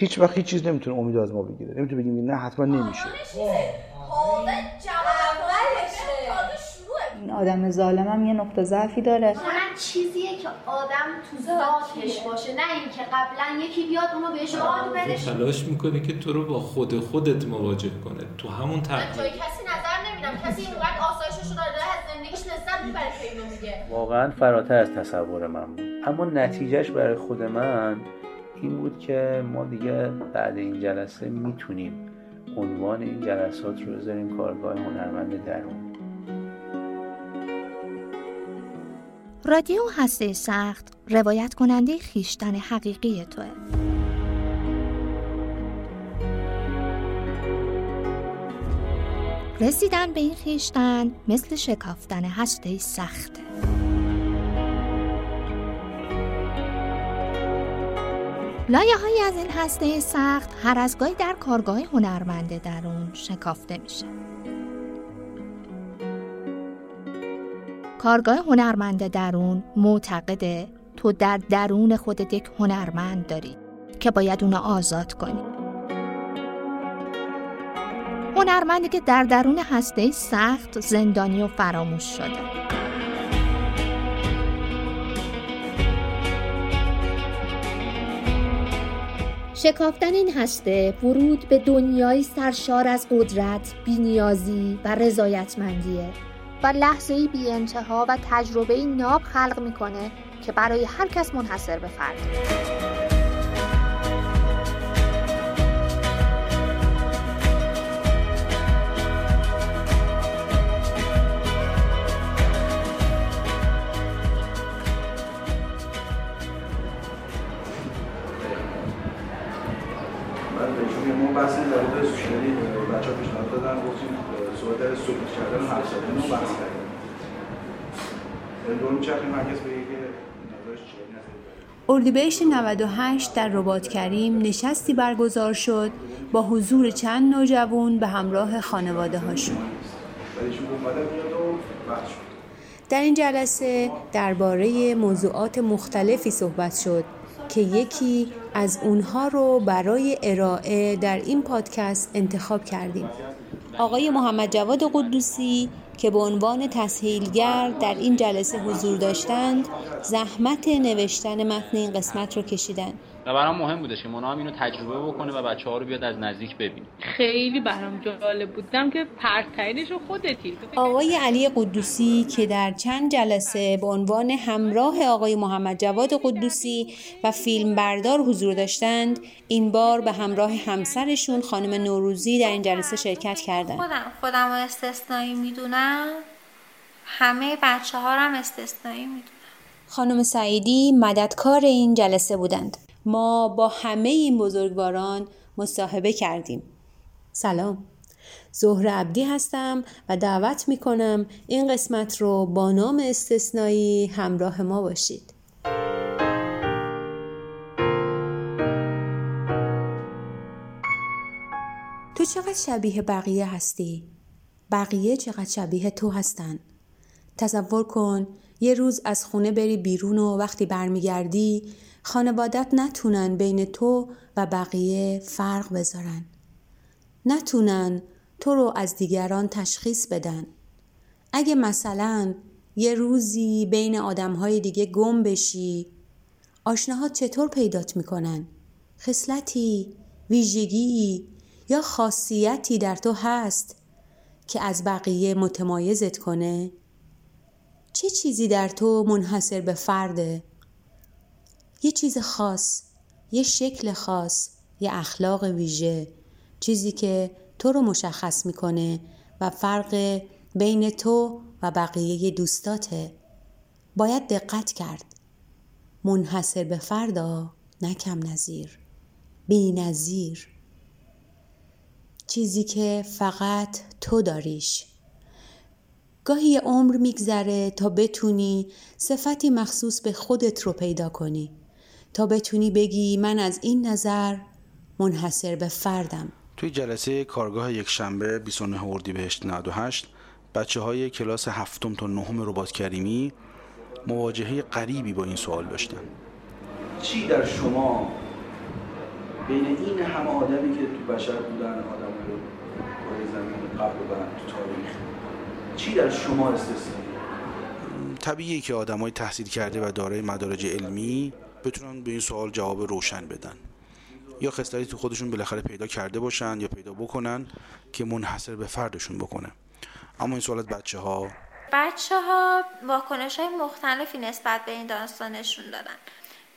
هیچ وقت هیچ چیز نمی‌تونه امید از ما بگیره. نمی‌تونه بگیم نه حتما نمیشه. این آدم ظالمم یه نقطه ضعفی داره. چیزیه که آدم تو ذاتش باشه نه اینکه قبلا یکی بیاد اونو بهش آد بده. تلاش می‌کنه که تو رو با خود خودت مواجه کنه. تو همون جای کسی نظر نمیدم. کسی اینقدر آسایشش رو داره از زندگیش لذت می‌بره که اینو میگه. واقعا فراتر از تصور من بود. اما نتیجهش برای خود من این بود که ما دیگه بعد این جلسه می‌تونیم عنوان این جلسات رو بذاریم کارگاه هنرمند درون. رادیو هسته سخت روایت کننده خیشتن حقیقی توه. رسیدن به این خیشتن مثل شکافتن هسته سخته. لایه های از این هسته سخت هر از گاهی در کارگاه هنرمند درون شکافته میشه. کارگاه هنرمند درون معتقده تو در درون خودت یک هنرمند داری که باید اونو آزاد کنی. هنرمندی که در درون هسته سخت زندانی و فراموش شده. شکافتن این هسته ورود به دنیای سرشار از قدرت، بینیازی و رضایتمندیه. و لحظه بی انتها و تجربه ناب خلق می‌کنه که برای هر کس منحصر به فرد. سکوت کردن زدن رو بحث کردیم دور میچرخیم هر کس بگه که نظرش چیه اردیبهشت 98 در رباط کریم نشستی برگزار شد با حضور چند نوجوان به همراه خانواده هاشون. در این جلسه درباره موضوعات مختلفی صحبت شد که یکی از اونها رو برای ارائه در این پادکست انتخاب کردیم. آقای محمد جواد قدوسی که به عنوان تسهیلگر در این جلسه حضور داشتند زحمت نوشتن متن این قسمت رو کشیدن و برام مهم بودش که مونا هم اینو تجربه بکنه و بچه ها رو بیاد از نزدیک ببینه. خیلی برام جالب بودم که پرترینش رو خودتی. آقای علی قدوسی که در چند جلسه به عنوان همراه آقای محمد جواد قدوسی و فیلم بردار حضور داشتند این بار به همراه همسرشون خانم نوروزی در این جلسه شرکت کردند. خودم خودم استثنایی می‌دونم. همه بچه ها هم استثنایی می‌دونم. خانم سعیدی مددکار این جلسه بودند. ما با همه این بزرگواران مصاحبه کردیم سلام زهر عبدی هستم و دعوت می کنم این قسمت رو با نام استثنایی همراه ما باشید تو چقدر شبیه بقیه هستی؟ بقیه چقدر شبیه تو هستن؟ تصور کن یه روز از خونه بری بیرون و وقتی برمیگردی خانوادت نتونن بین تو و بقیه فرق بذارن. نتونن تو رو از دیگران تشخیص بدن. اگه مثلا یه روزی بین آدمهای دیگه گم بشی آشناها چطور پیدات می‌کنن؟ خصلتی، ویژگی یا خاصیتی در تو هست که از بقیه متمایزت کنه؟ چه چیزی در تو منحصر به فرده؟ یه چیز خاص، یه شکل خاص، یه اخلاق ویژه، چیزی که تو رو مشخص می‌کنه و فرق بین تو و بقیه دوستاته. باید دقت کرد. منحصر به فردا نه کم نظیر. بی نظیر. چیزی که فقط تو داریش. گاهی عمر میگذره تا بتونی صفتی مخصوص به خودت رو پیدا کنی. تا بتونی بگی من از این نظر منحصر به فردم توی جلسه کارگاه یک شنبه 29 اردیبهشت 98 بچه های کلاس هفتم تا نهم ربات کریمی مواجهه غریبی با این سوال داشتن چی در شما بین این همه آدمی که تو بشر بودن آدم رو زمین قبل و بعد تو تاریخ چی در شما استثنایی طبیعیه که آدم های تحصیل کرده و دارای مدارج علمی بتونن به این سوال جواب روشن بدن. یا خصلتی تو خودشون بالاخره پیدا کرده باشن یا پیدا بکنن که منحصر به فردشون بکنه. اما این سوالات بچه ها بچه ها واکنش های مختلفی نسبت به این داستان نشون دادن.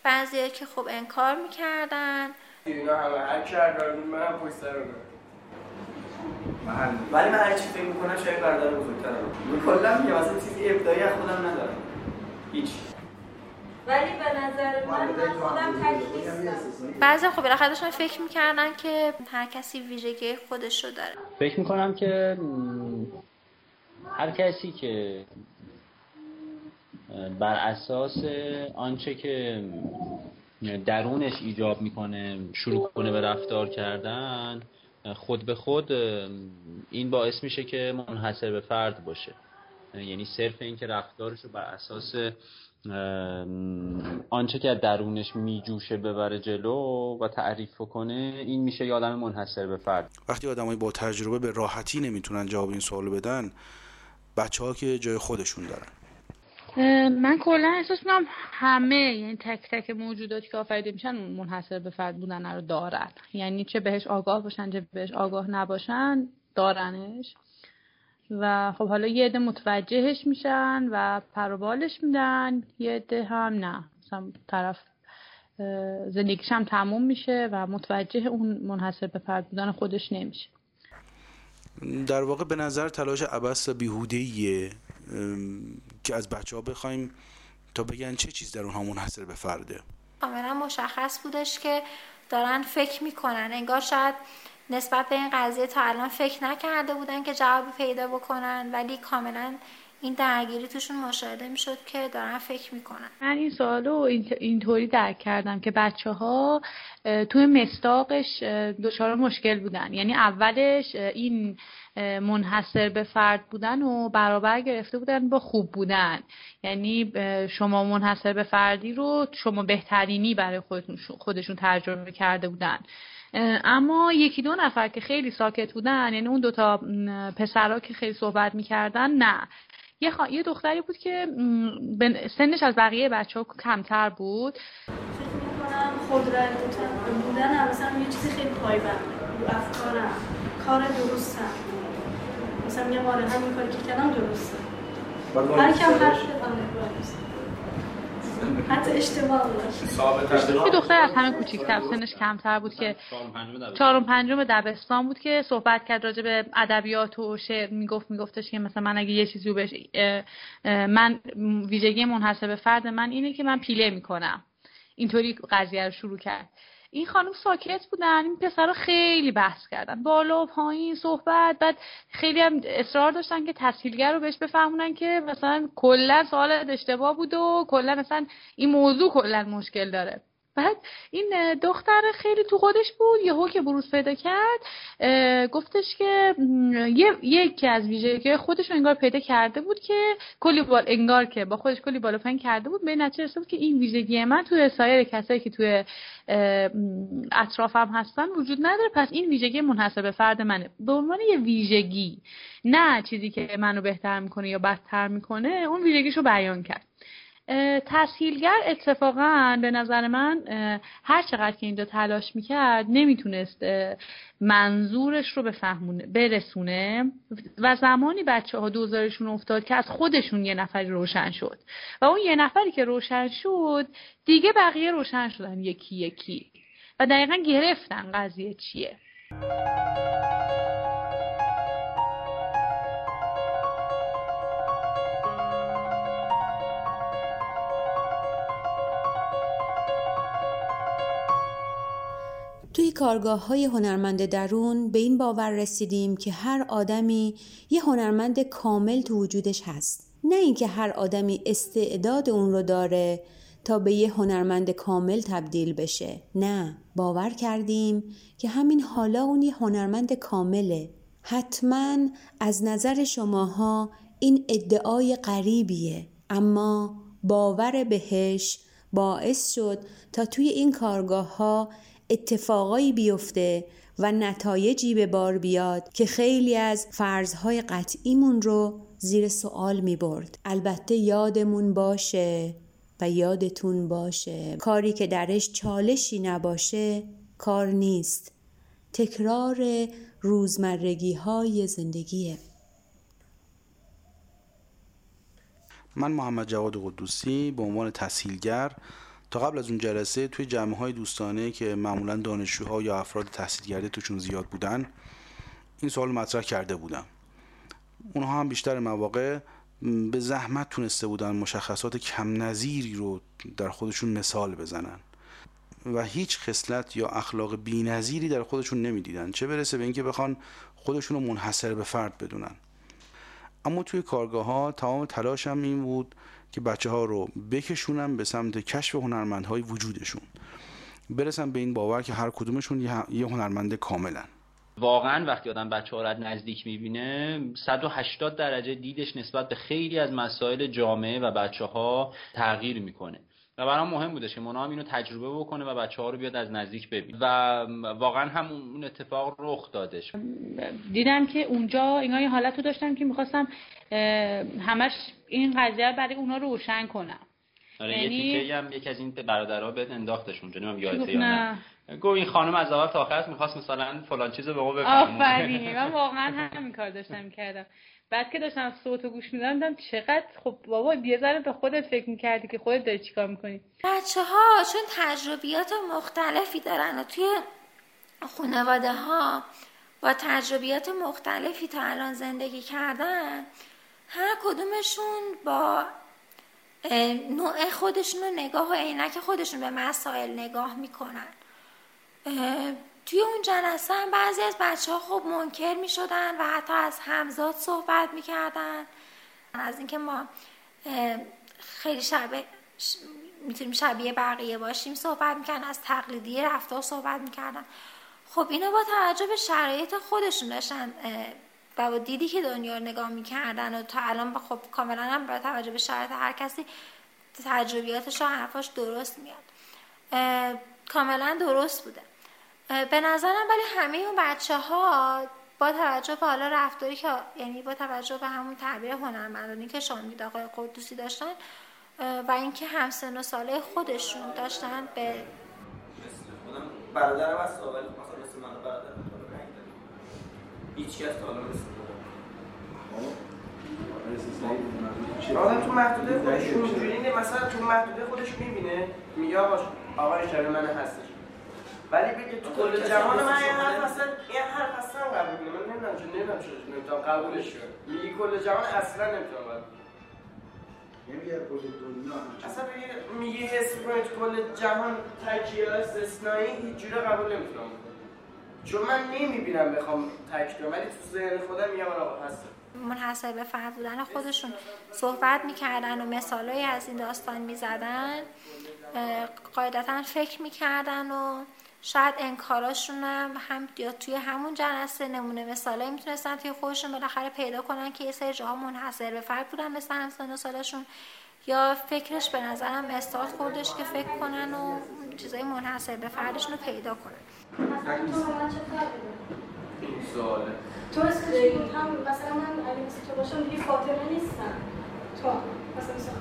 بعضی که خوب انکار می‌کردن. اینا همه هر کردن من هم پشت سر ولی من هر چی فکر می‌کنم شاید برادر بزرگترم کلا میگم اصلا چیزی ابدایی از خودم ندارم. هیچ. ولی به نظر من من خودم تک بعضی خب بالاخره داشتن فکر می‌کردن که هر کسی ویژگی خودش رو داره. فکر می‌کنم که هر کسی که بر اساس آنچه که درونش ایجاب می‌کنه شروع کنه به رفتار کردن خود به خود این باعث میشه که منحصر به فرد باشه. یعنی صرف این که رفتارش رو بر اساس آنچه که درونش میجوشه ببره جلو و تعریف کنه این میشه یه آدم منحصر به فرد. وقتی آدمایی با تجربه به راحتی نمی‌تونن جواب این سوالو بدن بچه ها که جای خودشون دارن. من کلا احساس می‌کنم همه یعنی تک تک موجوداتی که آفریده میشن منحصر به فرد بودن رو دارن. یعنی چه بهش آگاه باشن چه بهش آگاه نباشن دارنش. و خب حالا یه عده متوجهش میشن و پروبالش میدن یه عده هم نه. مثلا طرف زندگیش هم تموم میشه و متوجه اون منحصر به فرد بودن خودش نمیشه. در واقع به نظر تلاش عبس و بیهودهیه که از بچه ها بخوایم تا بگن چه چیز در اونها منحصر به فرده. کاملا مشخص بودش که دارن فکر می‌کنن. انگار شاید نسبت به این قضیه تا الان فکر نکرده بودن که جواب پیدا بکنن ولی کاملا این درگیری توشون مشاهده می‌شد که دارن فکر می‌کنن. من این سوالو اینطوری درک کردم که بچه ها توی مستاقش دچار مشکل بودن. یعنی اولش این منحصر به فرد بودن و برابر گرفته بودن با خوب بودن. یعنی شما منحصر به فردی رو شما بهترینی برای خودشون ترجمه کرده بودن. اما یکی دو نفر که خیلی ساکت بودن یعنی اون دوتا پسرها که خیلی صحبت می‌کردن نه. یه, خوا... یه دختری بود که سنش از بقیه بچه ها کمتر بود. فکر می‌کنم خود بودن. مثلا یه چیزی خیلی پایبند. افکارم. کار درستم. مثلا میگم آره همین کاری که کردم درسته. هر کم هر حتی اشتباه یه دختر از همه کوچیک‌تر سنش کمتر بود که چهارم پنجم دبستان. بود که صحبت کرد راجع به ادبیات و شعر می‌گفت میگفتش که مثلا من اگه یه چیزی رو بهش من ویژگی منحصر به فرد من اینه که من پیله می‌کنم. اینطوری قضیه رو شروع کرد. این خانم ساکت بودن این پسرا خیلی بحث کردن. بالا و پایین صحبت بعد خیلی هم اصرار داشتن که تسهیلگر رو بهش بفهمونن که مثلا کلا سوال اشتباه بود و کلا مثلا این موضوع کلا مشکل داره. بعد این دختر خیلی تو خودش بود یهو که بروز پیدا کرد گفتش که یکی از ویژگی خودش رو انگار پیدا کرده بود که کلی بال انگار که با خودش کلی بالا پایین کرده بود به نتیجه بود که این ویژگی من توی سایر کسایی که توی اطرافم هستن وجود نداره. پس این ویژگی منحصر به فرد منه. به عنوان یه ویژگی نه چیزی که منو بهتر می‌کنه یا بدتر می‌کنه اون ویژگیشو بیان کرد. تسهیلگر اتفاقا به نظر من هر چقدر که اینجا تلاش می‌کرد نمی‌تونست منظورش رو بفهمونه برسونه. و زمانی بچه ها دوزارشون افتاد که از خودشون یه نفری روشن شد. و اون یه نفری که روشن شد دیگه بقیه روشن شدن یکی یکی. و دقیقا گرفتن قضیه چیه. توی کارگاه های هنرمند درون به این باور رسیدیم که هر آدمی یه هنرمند کامل تو وجودش هست. نه اینکه هر آدمی استعداد اون رو داره تا به یه هنرمند کامل تبدیل بشه. نه، باور کردیم که همین حالا اون یه هنرمند کامله. حتما از نظر شماها این ادعای غریبیه اما باور بهش باعث شد تا توی این کارگاه ها اتفاقایی بیفته و نتایجی به بار بیاد که خیلی از فرضهای قطعیمون رو زیر سوال می برد. البته یادمون باشه و یادتون باشه کاری که درش چالشی نباشه کار نیست تکرار روزمرگی های زندگیه من محمد جواد قدوسی به عنوان تسهیلگر تا قبل از اون جلسه توی جمعه های دوستانه که معمولا دانشجوها یا افراد تحصیل کرده توشون زیاد بودن این سوال مطرح کرده بودم. اونها هم بیشتر مواقع به زحمت تونسته بودن مشخصات کم نظیری رو در خودشون مثال بزنن. و هیچ خصلت یا اخلاق نظیری در خودشون نمی‌دیدن چه برسه به اینکه بخوان خودشون رو منحصر به فرد بدونن. اما توی کارگاه ها تمام تلاشم این بود که بچه ها رو بکشونم به سمت کشف هنرمندهای وجودشون. برسن به این باور که هر کدومشون یه هنرمند کاملن. واقعا وقتی آدم بچه ها نزدیک می‌بینه 180 درجه دیدش نسبت به خیلی از مسائل جامعه و بچه ها تغییر می‌کنه. و برام مهم بودش که مونا هم اینو تجربه بکنه و بچه ها رو بیاد از نزدیک ببین و واقعا هم اون اتفاق رخ دادش. دیدم که اونجا اینا یه حالت رو داشتم که می‌خواستم همش این قضیه برای اونا روشن کنم. آره یعنی... یه هم یکی از این برادرها بهت انداختش اونجا نمیم یادته یا نه. گو این خانم از اول تا آخر می‌خواست مثلا فلان چیزو به ما بفهمونه آفرین من واقعا همین کار داشتم کردم. بعد که داشتم صوتو گوش می‌دادم دیدم چقدر خب بابا یه ذره به خودت فکر می‌کردی که خودت داری چیکار می‌کنی؟ بچه ها چون تجربیات مختلفی دارن و توی خانواده ها با تجربیات مختلفی تا الان زندگی کردن هر کدومشون با نوع خودشون و نگاه و عینک خودشون به مسائل نگاه می‌کنن. توی اون جلسه هم بعضی از بچه ها خب منکر می شدن و حتی از همزاد صحبت می کردن از اینکه ما خیلی شبه می‌تونیم شبیه بقیه باشیم صحبت می‌کردن از تقلیدی رفتار صحبت می‌کردن. خب اینا با توجه به شرایط خودشون داشتن و با دیدی که دنیا رو نگاه می‌کردن و تا الان خب کاملا هم با توجه به شرایط هر کسی تجربیاتش و حرفاش درست میاد. کاملا درست بوده. به نظرم ولی همه اون بچه ها با توجه به حالا رفتاری که یعنی با توجه به همون تعبیر هنرمندانی که شامید آقای قدوسی داشتن و اینکه همسن و ساله خودشون داشتن به برادرم هست ولی مثلا مثل من برادرم هیچ کس تا حالا آدم تو محدوده خودش اونجوری مثلا تو محدوده خودش می‌بینه میگه آقا آقا شبیه من هستش. ولی بگه تو کل جهان من این حرف اصلا این حرف اصلا قبول کنم من نمی‌دونم چون نمی‌دونم چرا نمی‌تونم. قبولش کنم میگی کل جهان اصلا نمی‌تونم قبول نمیگه کل دنیا اصلا میگی حس کنید کل جهان تکیه استثنایی هیچ جوره قبول نمی‌تونم. چون من نمی‌بینم بخوام تک کنم ولی تو ذهن خودم میگم آقا هست منحصر به فرد بودن خودشون. صحبت می‌کردن و مثالایی از این داستان می‌زدن. قاعدتا فکر می‌کردن و شاید انکاراشون هم, هم یا توی همون جلسه نمونه مثالایی می‌تونستن توی خودشون بالاخره پیدا کنن که یه سری جاها منحصر به فرد بودن مثل همسن و سالشون. یا فکرش به نظرم استاد خوردش که فکر کنن و چیزای منحصر به فردشون رو پیدا کنن. تو مثل هم مثلا من اگه مثل تو باشم دیگه فاطمه نیستم. تو مثلا.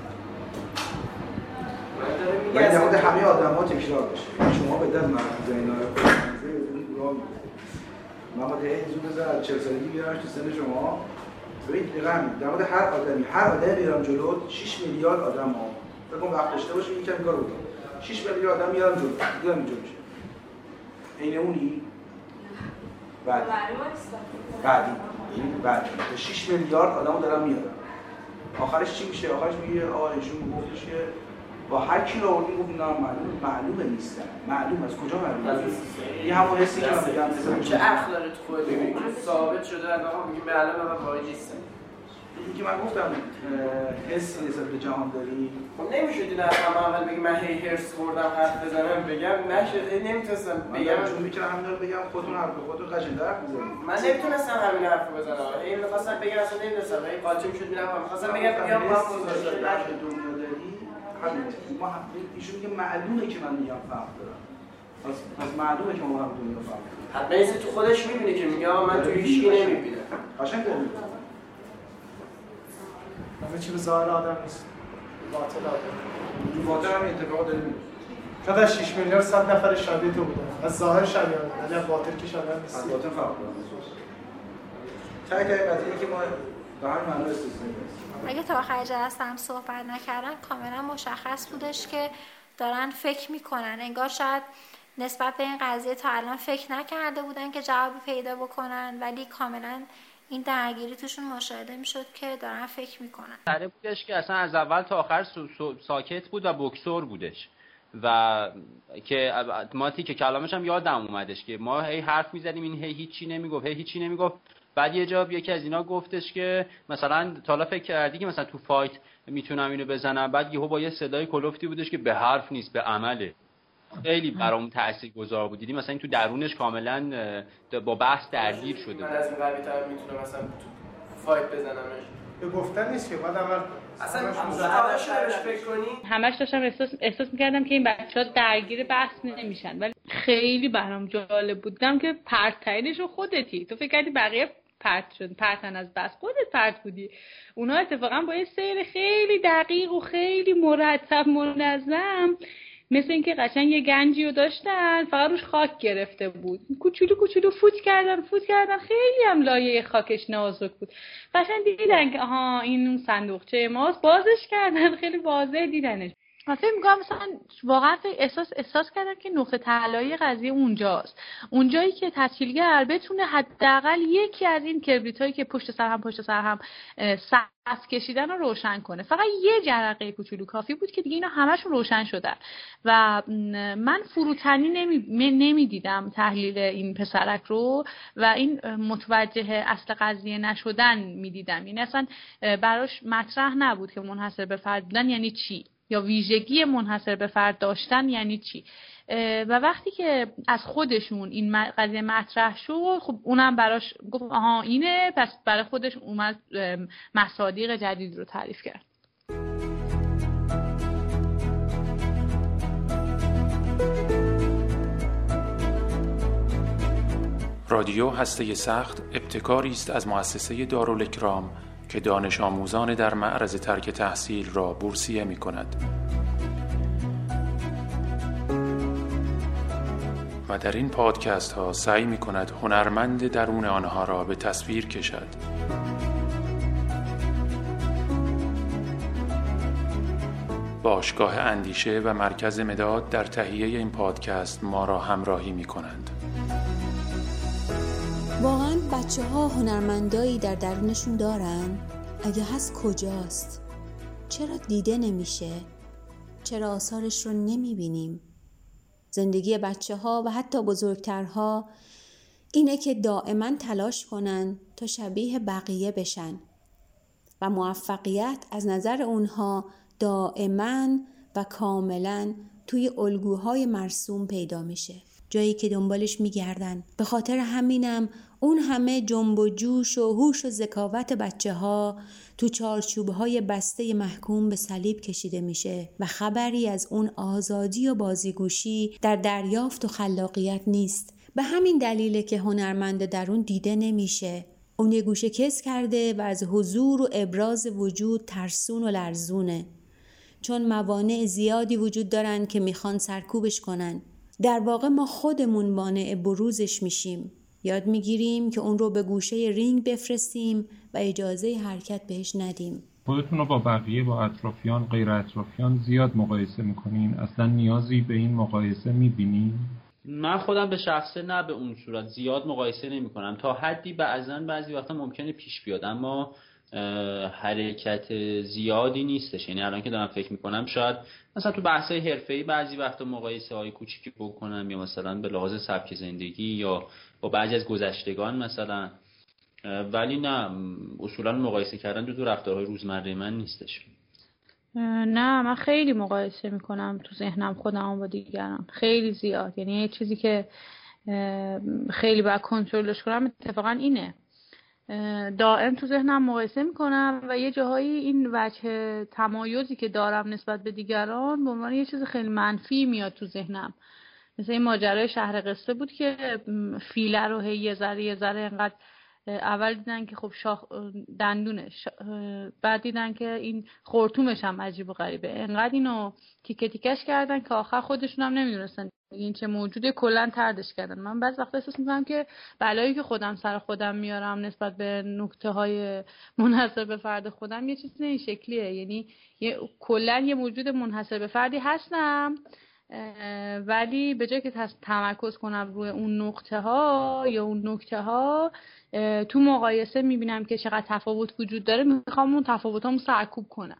ولی در مورد همه آدم ها تکرار بشه شما به دست محفوظ اینا رو من با ده زود بذار از 40 سالگی بیارمش تو سن شما. ببین دقیقا در مورد هر آدمی هر آدمی بیارم جلو 6 میلیارد آدم ها. بگم وقت داشته باشه این کمی کار بکنم 6 میلیارد آدم میارم جلو. دیدم اینجا میشه. عین اونی؟ بعد. بعدی. این بعد. 6 میلیارد آدمو دارم میارم آخرش چی میشه؟ آخرش میگه آقا ایشون گفتش که با هر کی رو آوردی گفت نه معلوم معلومه نیستن. معلوم از کجا معلومه؟ این همون حسی که من میگم چه اخلاقی تو خودت؟ ثابت شده آقا میگه معلومه من واقعی نیستم. این که من گفتم حس نسبت به جهان داری. خب نمی‌شد این اصلا اول بگی من هی هرس خوردم حرف بزنم بگم. نشد نمی‌تونستم. بگم. چون می‌تونم همین بگم خودتون حرف خودتون قشنگ حرف بزنید من نمی‌تونستم همین حرف بزنم. این می‌خواستم بگم اصلا نمی‌تونستم این قاطی می‌شد میرم می‌خواستم بگم بگم ما دنیا همین ایشون میگه معلومه که من میگم فهم دارم. پس پس معلومه که ما هم دنیا فهم حتما این تو خودش می‌بینه که میگه آقا من تو هیچ نمی‌بینم. قشنگ داری همه چی به ظاهر آدم نیست. باطل آدم. تو باطل هم اتفاق داره. شاید از 6 میلیارد صد نفر شبیه تو بودن. از ظاهر شبیه بودن ولی از باطل که شبیه نیست. از باطل فرق داره. تای تای قضیه که ما به هر معنا استثنایی اگه تا آخر جلسه هم صحبت نکردن کاملا مشخص بودش که دارن فکر می‌کنن. انگار شاید نسبت به این قضیه تا الان فکر نکرده بودن که جوابی پیدا بکنن ولی کاملا این درگیری توشون مشاهده می‌شد که دارن فکر می‌کنن. سره بودش که اصلا از اول تا آخر ساکت بود و بکسور بودش. و که ماتی که کلامش هم یادم اومدش که ما هی حرف می‌زدیم این هی هیچی نمی‌گفت هی هیچی نمی‌گفت. بعد یه جا یکی از اینا گفتش که مثلا تالا فکر کردی که مثلا تو فایت می‌تونم اینو بزنم بعد یهو با یه صدای کلفتی بودش که به حرف نیست به عمله. خیلی برام تاثیر گذار بود. دیدی مثلا این تو درونش کاملا با بحث درگیر شده من از این قوی تر می‌تونم مثلا تو فایت بزنمش. به گفتن نیست که بعد اول اصلا همش فکر کنی. همش داشتم احساس احساس می‌کردم که این بچه ها درگیر بحث نمیشن. ولی خیلی برام جالب بودم که پرت رو خودتی. تو فکر کردی بقیه پرت شد پرتن از بس. خودت پرت بودی. اونا اتفاقا با یه سیر خیلی دقیق و خیلی مرتب منظم مثل اینکه قشنگ یه گنجی رو داشتن فقط روش خاک گرفته بود. کوچولو کوچولو فوت کردن فوت کردن. خیلی هم لایه خاکش نازک بود. قشنگ دیدن که آها این اون صندوقچه ماست. بازش کردن. خیلی واضح دیدنش. من فکر می‌کنم مثلا واقعا احساس احساس کردم که نقطه طلایی قضیه اونجاست. اونجایی که تسهیلگر بتونه حداقل یکی از این کبریت هایی که پشت سر هم پشت سر هم صف کشیدن رو روشن کنه. فقط یه جرقه کوچولو کافی بود که دیگه اینا همشون روشن شدن. و من فروتنی نمی‌دیدم نمی تحلیل این پسرک رو و این متوجه اصل قضیه نشدن می‌دیدم. این اصلا براش مطرح نبود که منحصر به فرد بودن یعنی چی؟ یا ویژگی منحصر به فرد داشتن یعنی چی؟ و وقتی که از خودشون این قضیه مطرح شد خب اونم براش گفت آها اینه پس برای خودش اومد مصادیق جدید رو تعریف کرد. رادیو هسته سخت ابتکاری است از مؤسسه دارالکرام که دانش آموزان در معرض ترک تحصیل را بورسیه می کند. و در این پادکست ها سعی می کند هنرمند درون آنها را به تصویر کشد. باشگاه اندیشه و مرکز مداد در تهیه این پادکست ما را همراهی می کنند. واقعا بچه ها هنرمندایی در درونشون دارن؟ اگه هست کجاست؟ چرا دیده نمیشه؟ چرا آثارش رو نمی‌بینیم؟ زندگی بچه ها و حتی بزرگترها اینه که دائما تلاش کنن تا شبیه بقیه بشن و موفقیت از نظر اونها دائما و کاملا توی الگوهای مرسوم پیدا میشه جایی که دنبالش میگردن به خاطر همینم اون همه جنب و جوش و هوش و ذکاوت بچه ها تو چارچوب های بسته محکوم به صلیب کشیده میشه و خبری از اون آزادی و بازیگوشی در دریافت و خلاقیت نیست. به همین دلیله که هنرمند درون دیده نمیشه. اون یه گوشه کس کرده و از حضور و ابراز وجود ترسون و لرزونه. چون موانع زیادی وجود دارن که می‌خوان سرکوبش کنن. در واقع ما خودمون مانع بروزش میشیم. یاد می‌گیریم که اون رو به گوشه رینگ بفرستیم و اجازه حرکت بهش ندیم. خودتون رو با بقیه با اطرافیان غیر اطرافیان زیاد مقایسه می‌کنین. اصلا نیازی به این مقایسه می‌بینین؟ من خودم به شخصه نه به اون صورت. زیاد مقایسه نمی کنم تا حدی بعضا بعضی وقتا ممکنه پیش بیاد اما حرکت زیادی نیستش. یعنی الان که دارم فکر می‌کنم شاید مثلا تو بحث حرفه‌ای بعضی وقتا مقایسه های کوچیکی بکنم یا مثلا به لحاظ سبک زندگی یا با بعضی از گذشتگان مثلا ولی نه اصولا مقایسه کردن دو تو رفتارهای روزمره من نیستش. نه من خیلی مقایسه می‌کنم تو ذهنم خودم با دیگران. خیلی زیاد. یعنی یه چیزی که خیلی باید کنترلش کنم اتفاقا اینه. دائم تو ذهنم مقایسه می‌کنم و یه جاهایی این وجه تمایزی که دارم نسبت به دیگران به عنوان یه چیز خیلی منفی میاد تو ذهنم. مثل این ماجرای شهر قصه بود که فیله رو هی یه ذره یه ذره انقدر اول دیدن که خب شاخ دندونش بعد دیدن که این خورتومش هم عجیب و غریبه. انقدر اینو تیکه تیکش کردن که آخر خودشون هم نمی‌دونستن این چه موجوده کلا تردش کردن. من بعض وقت احساس می‌کنم که بلایی که خودم سر خودم میارم نسبت به نکته های منحصر به فرد خودم یه چیزی این شکلیه. یعنی کلا یه موجود منحصر به فردی هستم. ولی به جای که تمرکز کنم روی اون نقطه ها یا اون نکته ها تو مقایسه می‌بینم که چقدر تفاوت وجود داره می‌خوام اون تفاوت هم سرکوب کنم.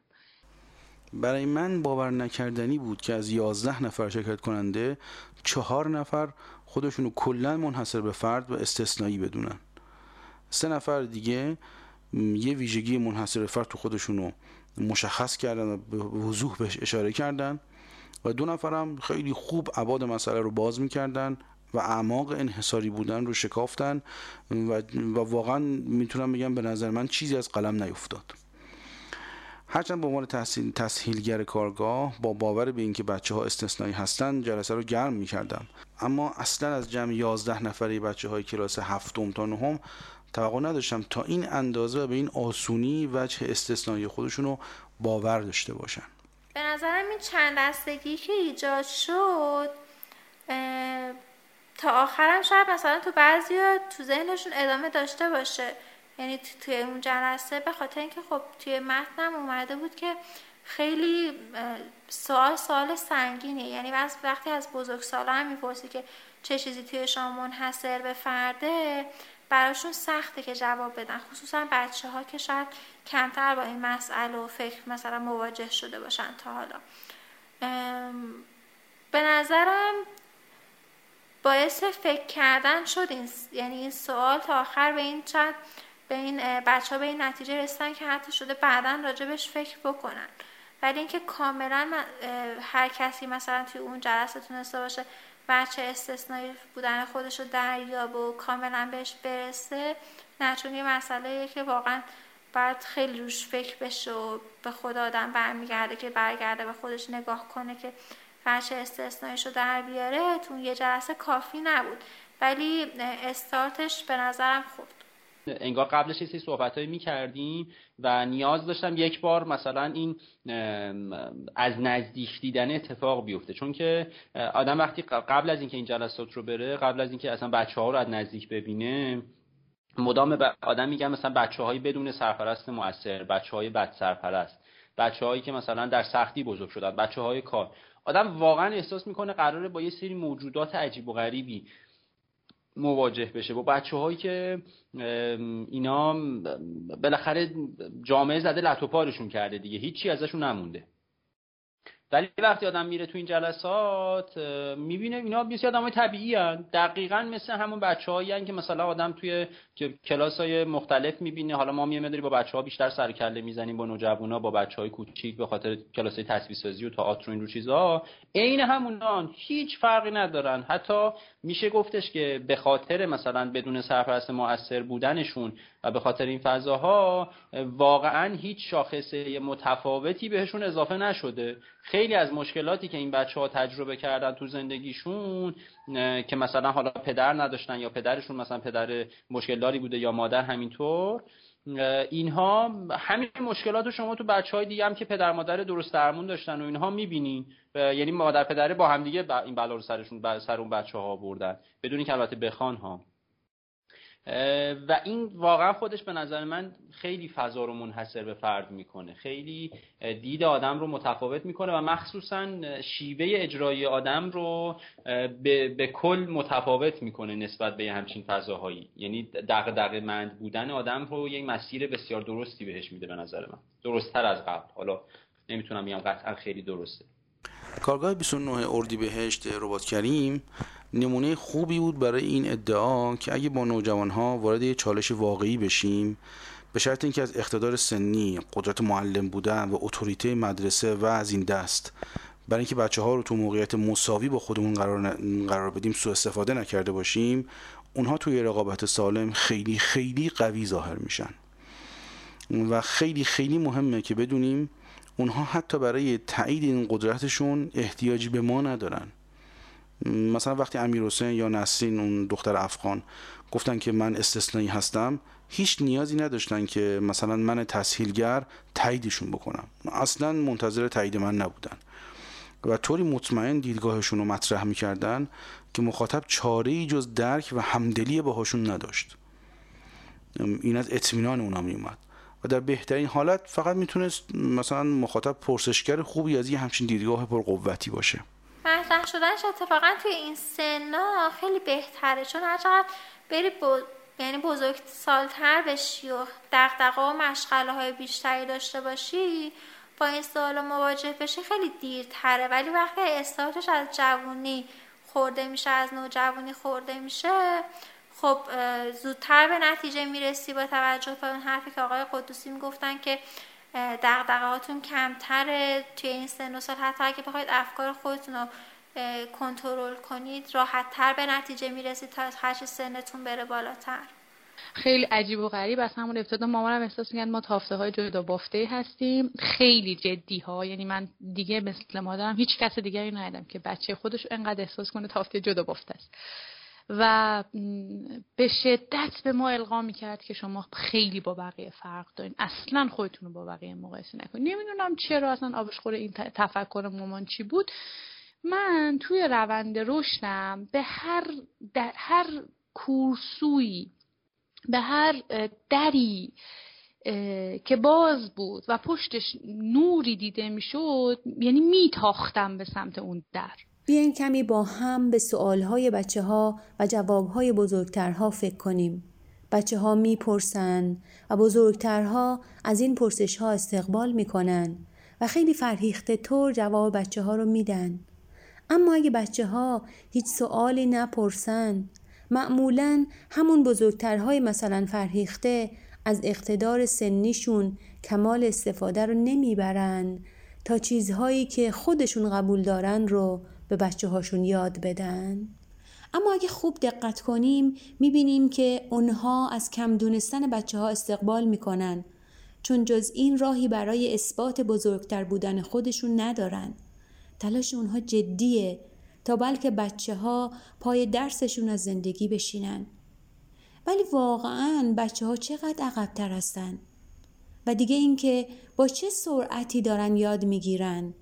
برای من باور نکردنی بود که از یازده نفر شرکت کننده چهار نفر خودشونو کلا منحصر به فرد و استثنایی بدونن. سه نفر دیگه یه ویژگی منحصر به فرد تو خودشونو مشخص کردن و به وضوح بهش اشاره کردن و دو نفرم خیلی خوب عباد مسئله رو باز می‌کردن و اعماق انحصاری بودن رو شکافتن و, و واقعا می‌تونم بگم به نظر من چیزی از قلم نیفتاد. هرچند به عنوان تحصیل تسهیلگر کارگاه با باور به اینکه بچه ها استثنایی هستند جلسه رو گرم می‌کردم. اما اصلا از جمع 11 نفره بچه های کلاس هفتم تا نهم توقع نداشتم تا این اندازه و به این آسونی وجه استثنایی خودشون رو باور داشته باشن. به نظرم این چند دستگی که ایجاد شد تا آخرم شاید مثلا تو بعضی تو ذهنشون ادامه داشته باشه. یعنی توی اون جلسه به خاطر اینکه خب توی متنم اومده بود که خیلی سوال سوال سنگینه. یعنی وقتی از بزرگ سالا هم می‌پرسی که چه چیزی توی شما منحصر به فرده براشون سخته که جواب بدن خصوصا بچه ها که شاید کمتر با این مسئله و فکر مثلا مواجه شده باشن تا حالا. به نظرم باعث فکر کردن شد این یعنی این سوال تا آخر به این چند به این بچه ها به این نتیجه رسیدن که حتی شده بعدا راجبش فکر بکنن. ولی اینکه کاملا هر کسی مثلا توی اون جلسه تونسته باشه بچه استثنایی بودن خودش رو دریاب و کاملا بهش برسه نه چون یه مسئله که واقعا باید خیلی روش فکر بشه و به خود آدم برمیگرده که برگرده به خودش نگاه کنه که بچه استثناییش رو در بیاره تو یه جلسه کافی نبود. ولی استارتش به نظرم خورد انگار قبلش یه سری صحبتهایی می‌کردیم و نیاز داشتم یک بار مثلا این از نزدیک دیدن اتفاق بیفته. چون که آدم وقتی قبل از اینکه این جلسات رو بره قبل از اینکه اصلا بچه ها رو از نزدیک ببینه مدام به آدم میگن مثلا بچه هایی بدون سرپرست مؤثر بچه های بد سرپرست بچه هایی که مثلا در سختی بزرگ شدن بچه های کار. آدم واقعا احساس می‌کنه قراره با یه سری موجودات عجیب و غریبی مواجه بشه. با بچه هایی که اینا بالاخره جامعه زده لطوپارشون کرده دیگه. هیچی ازشون نمونده. ولی وقتی آدم میره تو این جلسات می‌بینه اینا بسیار آدم های طبیعی هن. دقیقا مثل همون بچه هایی که مثلا آدم توی کلاس های مختلف می‌بینه. حالا ما میمداری با بچه ها بیشتر سرکله می‌زنیم با نوجوانا با بچه های کوچیک به خاطر کلاس های سازی و تئاتر و این رو چیزا. عین همونان هیچ فرقی ندارن. حتی میشه گفتش که به خاطر مثلا بدون سرپرست مؤثر بودنشون و به خاطر این فضاها واقعا هیچ شاخصه متفاوتی بهشون اضافه نشده. خیلی از مشکلاتی که این بچه ها تجربه کردن تو زندگیشون که مثلا حالا پدر نداشتن یا پدرشون مثلا پدر مشکلداری بوده یا مادر همینطور اینها همین مشکلات رو شما تو بچه های دیگه هم که پدر مادر درست درمون داشتن و اینها می‌بینین. یعنی مادر پدره با هم دیگه این بلا رو سرشون سر اون بچه ها بردن بدون که البته بخوان ها و این واقعا خودش به نظر من خیلی فضا رو منحصر به فرد می‌کنه. خیلی دید آدم رو متفاوت می‌کنه و مخصوصا شیوه اجرای آدم رو به, به کل متفاوت می‌کنه نسبت به همچین فضاهایی. یعنی دغدغه مند بودن آدم رو یک مسیر بسیار درستی بهش میده به نظر من. درستتر از قبل. حالا نمی‌تونم بگم قطعا خیلی درسته. کارگاه 29 اردیبهشت ربات کریم نمونه خوبی بود برای این ادعا که اگه با نوجوان ها وارد یه چالش واقعی بشیم به شرط اینکه از اقتدار سنی قدرت معلم بودن و اتوریته مدرسه و از این دست برای اینکه بچه ها رو تو موقعیت مساوی با خودمون قرار, قرار بدیم سوء استفاده نکرده باشیم اونها توی رقابت سالم خیلی خیلی قوی ظاهر میشن. و خیلی خیلی مهمه که بدونیم اونها حتی برای تایید این قدرتشون احتیاجی به ما ندارن. مثلا وقتی امیر حسین یا نسرین اون دختر افغان گفتن که من استثنایی هستم هیچ نیازی نداشتن که مثلا من تسهیلگر تاییدشون بکنم. اصلا منتظر تایید من نبودن. و طوری مطمئن دیدگاهشون رو مطرح می‌کردن که مخاطب چاره ای جز درک و همدلی باهاشون نداشت. این از اطمینان اونا میومد و در بهترین حالت فقط می‌تونست مثلا مخاطب پرسشگر خوبی از یه همچین دیدگاه پرقوتی باشه. مطرح شدنش اتفاقا توی این سنا خیلی بهتره چون هر بری یعنی بزرگ سالتر بشی و دقدقه و مشغله های بیشتری داشته باشی با این سوال مواجه بشی خیلی دیرتره. ولی وقتی استارتش از جوونی خورده میشه از نوجوانی خورده میشه خب زودتر به نتیجه می‌رسی با توجه به اون حرفی که آقای قدوسی می‌گفتن که دقدقهاتون کمتره توی این سن و سال. حتی اگه بخواید افکار خودتون رو کنترل کنید راحت تر به نتیجه می‌رسید تا هرچی سنتون بره بالاتر. خیلی عجیب و غریب. از همون ابتدا مامانم احساس میگن ما تافته های جدا بافته هستیم. خیلی جدی ها یعنی من دیگه مثل مادرم هیچ کس دیگری ندیدم که بچه خودش انقدر احساس کنه تافته جدا بافته است. و به شدت به ما القا می‌کرد که شما خیلی با بقیه فرق دارین. اصلا خودتون رو با بقیه مقایسه نکنید نمی‌دونم چرا اصلا آبشخور این تفکر مامان چی بود. من توی روند رشدم به هر در هر کورسوی به هر دری که باز بود و پشتش نوری دیده می‌شد یعنی میتاختم به سمت اون در. بیاین کمی با هم به سوالهای بچه ها و جوابهای بزرگترها فکر کنیم. بچه ها می‌پرسن و بزرگترها از این پرسش ها استقبال می‌کنن و خیلی فرهیخته طور جواب بچه ها رو میدن. اما اگه بچه ها هیچ سوالی نپرسن معمولا همون بزرگترهای مثلا فرهیخته از اقتدار سنیشون کمال استفاده رو نمی‌برن تا چیزهایی که خودشون قبول دارن رو به بچه هاشون یاد بدن. اما اگه خوب دقت کنیم می‌بینیم که اونها از کم دونستن بچه ها استقبال می‌کنن چون جز این راهی برای اثبات بزرگتر بودن خودشون ندارن. تلاش اونها جدیه تا بلکه بچه ها پای درسشون از زندگی بشینن. ولی واقعا بچه ها چقدر عقبتر هستن؟ و دیگه اینکه با چه سرعتی دارن یاد می‌گیرن؟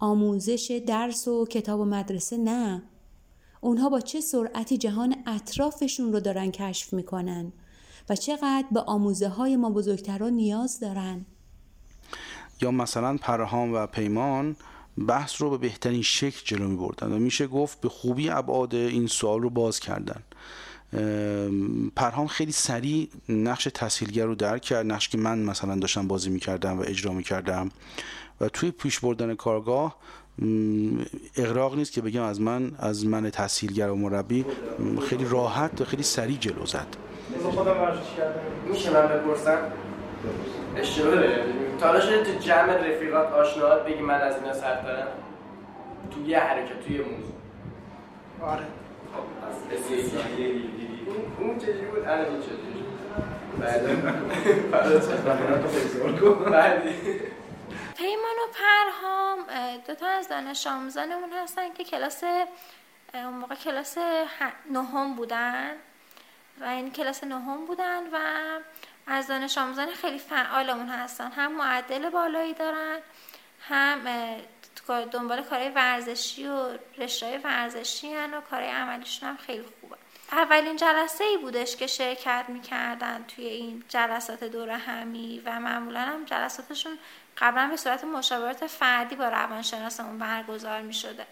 آموزش درس و کتاب و مدرسه نه. اونها با چه سرعتی جهان اطرافشون رو دارن کشف می‌کنن و چقدر به آموزه های ما بزرگتران نیاز دارن. یا مثلا پرهام و پیمان بحث رو به بهترین شکل جلو می بردن و میشه گفت به خوبی ابعاد این سوال رو باز کردن. پرهام خیلی سریع نقش تسهیلگر رو درک کرد نقش که من مثلا داشتم بازی می‌کردم و اجرا می‌کردم. و توی پیش بردن کارگاه اغراق نیست که بگم از من از من تحصیلگر و مربی خیلی راحت و خیلی سریع جلو زد. میشه من بپرسم؟ اشتباه تا شده تو جمع رفیقات آشناهات بگی من از اینا سر دارم؟ تو یه حرکت توی موضوع. آره. اون چجوری بود؟ الان این چجوری بعد. پیمان و پرهام دو تا از دانش آموزانمون هستن که کلاس اون موقع کلاس نهم بودن. و این کلاس نهم بودن و از دانش آموزان خیلی فعالمون هستن. هم معدل بالایی دارن هم دنبال کارهای ورزشی و رشته ورزشی هن و کارهای عملیشون هم خیلی خوبه. اولین جلسه ای بودش که شرکت می‌کردن توی این جلسات دور همی و معمولا هم جلساتشون قبلا به صورت مشاورات فردی با روانشناسمون برگزار می شده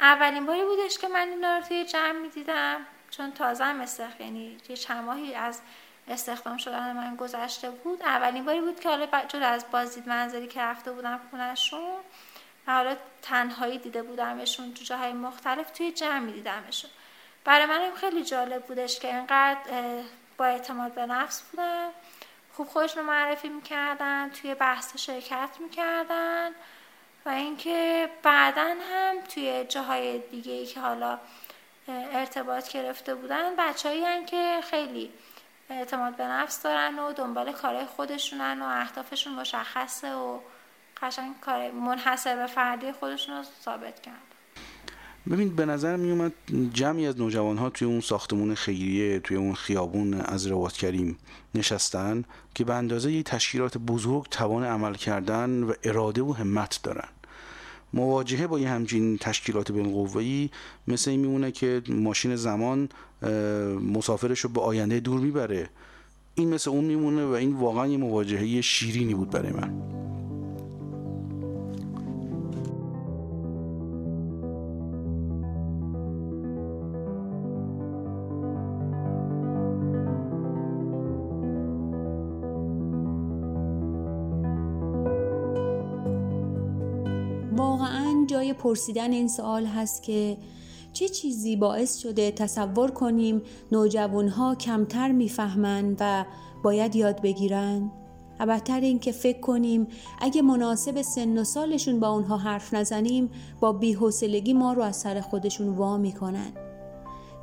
اولین باری بودش که من این رو توی جمع می دیدم چون تازه هم استخ یعنی یه چند از استخدام شدن من گذشته بود. اولین باری بود که حالا جدا از بازدید منزلی که رفته بودم خونهشون و حالا تنهایی دیده بودمشون تو جاهای مختلف توی جمع می دیدمشون برای من خیلی جالب بودش که اینقدر با اعتماد به نفس بودن خوب خودشون رو معرفی می‌کردن توی بحث شرکت می‌کردن و اینکه بعدا هم توی جاهای دیگه ای که حالا ارتباط گرفته بودن بچههایی که خیلی اعتماد به نفس دارن و دنبال کارهای خودشونن و اهدافشون مشخصه و قشنگ کار منحصر به فردی خودشون رو ثابت کرد ببین به نظر می اومد جمعی از نوجوان ها توی اون ساختمون خیریه توی اون خیابون از روات کریم نشستن که به اندازه یه تشکیلات بزرگ توان عمل کردن و اراده و همت دارن. مواجهه با یه همچین تشکیلات بالقوه‌ای مثل این میمونه که ماشین زمان مسافرش رو به آینده دور می‌بره. این مثل اون میمونه و این واقعا یه مواجهه شیرینی بود برای من. پرسیدن این سوال هست که چه چیزی باعث شده تصور کنیم نوجوانها کمتر می‌فهمند و باید یاد بگیرن؟ بدتر این که فکر کنیم اگه مناسب سن و سالشون با اونها حرف نزنیم با بیحسلگی ما رو از سر خودشون وا می‌کنن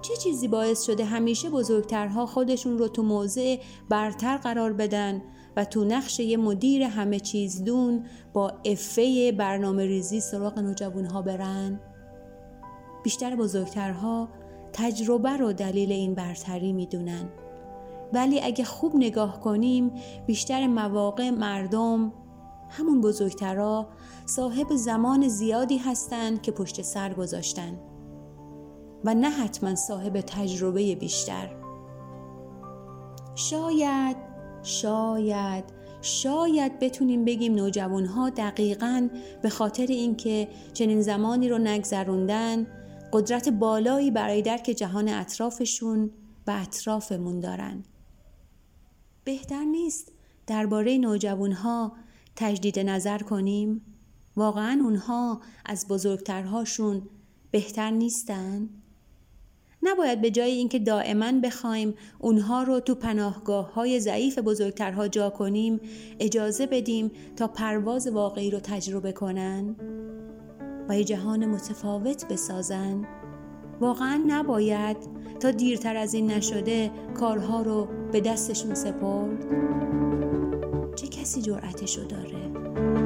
چه چیزی باعث شده همیشه بزرگترها خودشون رو تو موضع برتر قرار بدن و تو نقش یه مدیر همه چیز دون با افه برنامه ریزی سراغ نوجوانها برن. بیشتر بزرگترها تجربه رو دلیل این برتری می‌دونن. ولی اگه خوب نگاه کنیم بیشتر مواقع مردم همون بزرگترها صاحب زمان زیادی هستند که پشت سر گذاشتن. و نه حتما صاحب تجربه بیشتر. شاید شاید شاید بتونیم بگیم نوجوان ها دقیقا به خاطر اینکه چنین زمانی رو نگذروندن قدرت بالایی برای درک جهان اطرافشون و اطرافمون دارن بهتر نیست درباره نوجوان ها تجدید نظر کنیم واقعا اونها از بزرگترهاشون بهتر نیستن؟ نباید به جای اینکه دائما بخوایم اونها رو تو پناهگاه های ضعیف بزرگترها جا کنیم اجازه بدیم تا پرواز واقعی رو تجربه کنن و یه جهان متفاوت بسازن واقعا نباید تا دیرتر از این نشده کارها رو به دستشون سپرد چه کسی جرأتشو داره؟